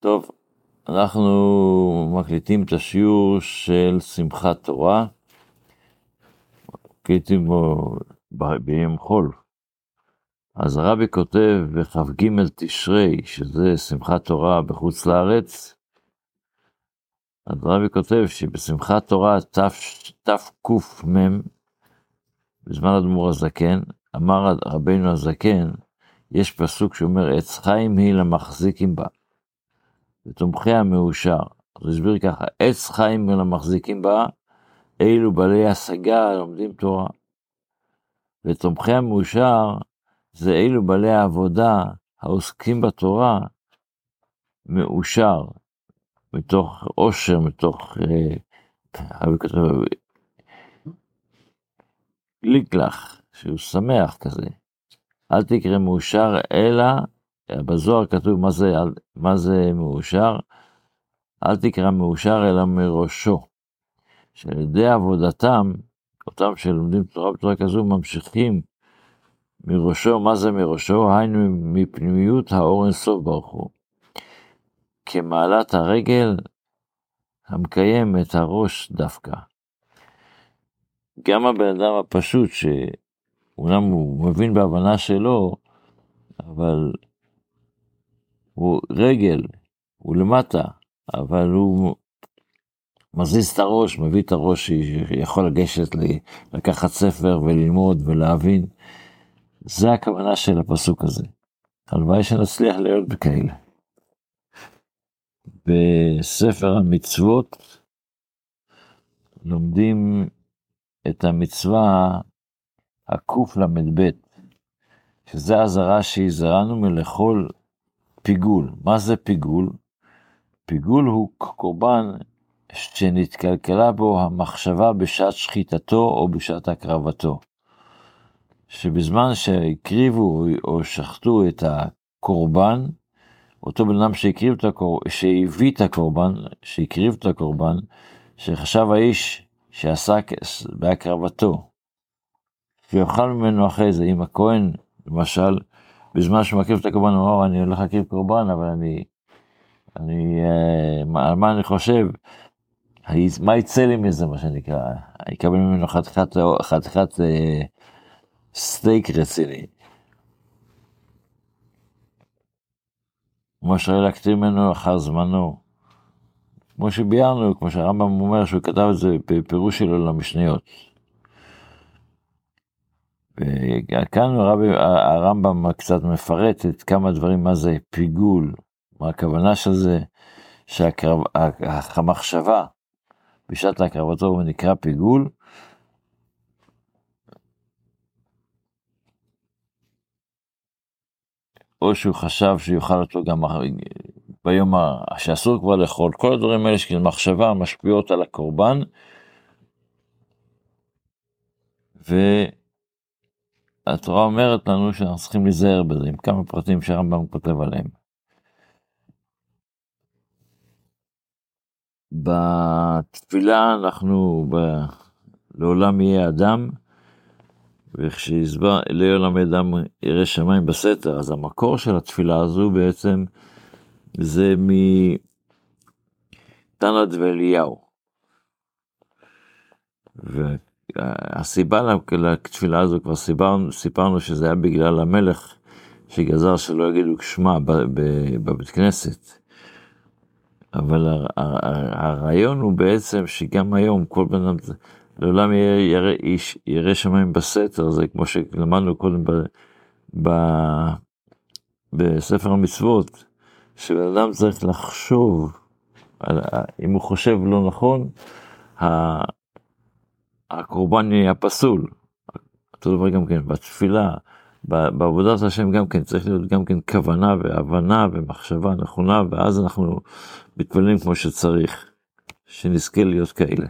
טוב, אנחנו מקליטים את השיעור של שמחת תורה. מקליטים בו ביום חול. אז הרבי כותב בכ"ג תשרי, שזה שמחת תורה בחוץ לארץ, אז הרבי כותב שבשמחת תורה תק"מ, בזמן אדמו"ר הזקן, אמר רבינו הזקן, יש פסוק שאומר, עץ חיים היא למחזיקים בה, ותומכי המאושר. אז הוא הסביר ככה, עץ חיים היא למחזיקים בה, אלו בעלי השגה לומדים תורה. ותומכי המאושר זה אלו בעלי העבודה העוסקים בתורה, מאושר, מתוך עושר, מתוך, אה, גליקלח, שהוא שמח כזה. אל תקרא מאושר, אלא, בזוהר כתוב מה זה, מה זה מאושר, אל תקרא מאושר, אלא מראשו. שעל ידי עבודתם, אותם שלומדים תורה בתורה כזו, ממשיכים מראשו, מה זה מראשו? היינו מפנימיות האור אינסוף ברוך הוא. כמעלת הרגל המקיים את הראש דווקא. גם הבן אדם הפשוט, שאומנם הוא מבין בהבנה שלו, אבל הוא רגל, הוא למטה, אבל הוא מזיז את הראש, מביא את הראש שיכול לגשת, לקחת ספר וללמוד ולהבין. זה הכוונה של הפסוק הזה. הלוואי שנצליח להיות בכאלה. בספר המצוות לומדים את המצווה הקל"ב, שזה אזהרה שהזהרנו מלאכול פיגול. מה זה פיגול? פיגול הוא קורבן שנתקלקלה בו המחשבה בשעת שחיטתו או בשעת הקרבתו. שבזמן שהקריבו או שחטו את הקורבן, אותו בן אדם שהקריב את הקורבן, שהביא את הקורבן, שהקריב את הקורבן, שחשב האיש שעסק בהקרבתו, ויאכל ממנו אחרי זה, אם הכהן, למשל, בזמן שהוא מקריב את הקורבן, הוא אומר, אני הולך להקריב קורבן, אבל אני, אני, אה, על מה אני חושב? מה יצא לי מזה, מה שנקרא? אני אקבל ממנו חתיכת, חתיכת אה, סטייק רציני. כמו שראה להקטיר ממנו אחר זמנו. כמו שביארנו, כמו שהרמב"ם אומר שהוא כתב את זה בפירוש שלו למשניות. וכאן הרב, הרמב"ם קצת מפרט את כמה דברים, מה זה פיגול, מה הכוונה של זה, שהמחשבה בשעת הקרבתו נקרא פיגול, או שהוא חשב שיאכל אותו גם ביום שאסור כבר לאכול, כל הדברים האלה של מחשבה משפיעות על הקורבן. והתורה אומרת לנו שאנחנו צריכים להיזהר בזה, עם כמה פרטים שהרמב"ם כותב עליהם. בתפילה אנחנו, ב... לעולם יהיה אדם, וכשהסבר לעולם אדם ירא שמיים בסתר, אז המקור של התפילה הזו בעצם זה מתנא דבליהו. והסיבה לתפילה הזו, כבר סיפרנו, סיפרנו שזה היה בגלל המלך שגזר שלא יגידו שמע בבית כנסת. אבל הרעיון הוא בעצם שגם היום כל בן אדם, לעולם ירא, ירא שמיים בסתר, זה כמו שלמדנו קודם ב, ב, בספר המצוות, שבן אדם צריך לחשוב, אם הוא חושב לא נכון, הקורבן יהיה פסול. אותו דבר גם כן בתפילה, בעבודת השם גם כן צריך להיות גם כן כוונה והבנה ומחשבה נכונה, ואז אנחנו מתפללים כמו שצריך, שנזכה להיות כאלה.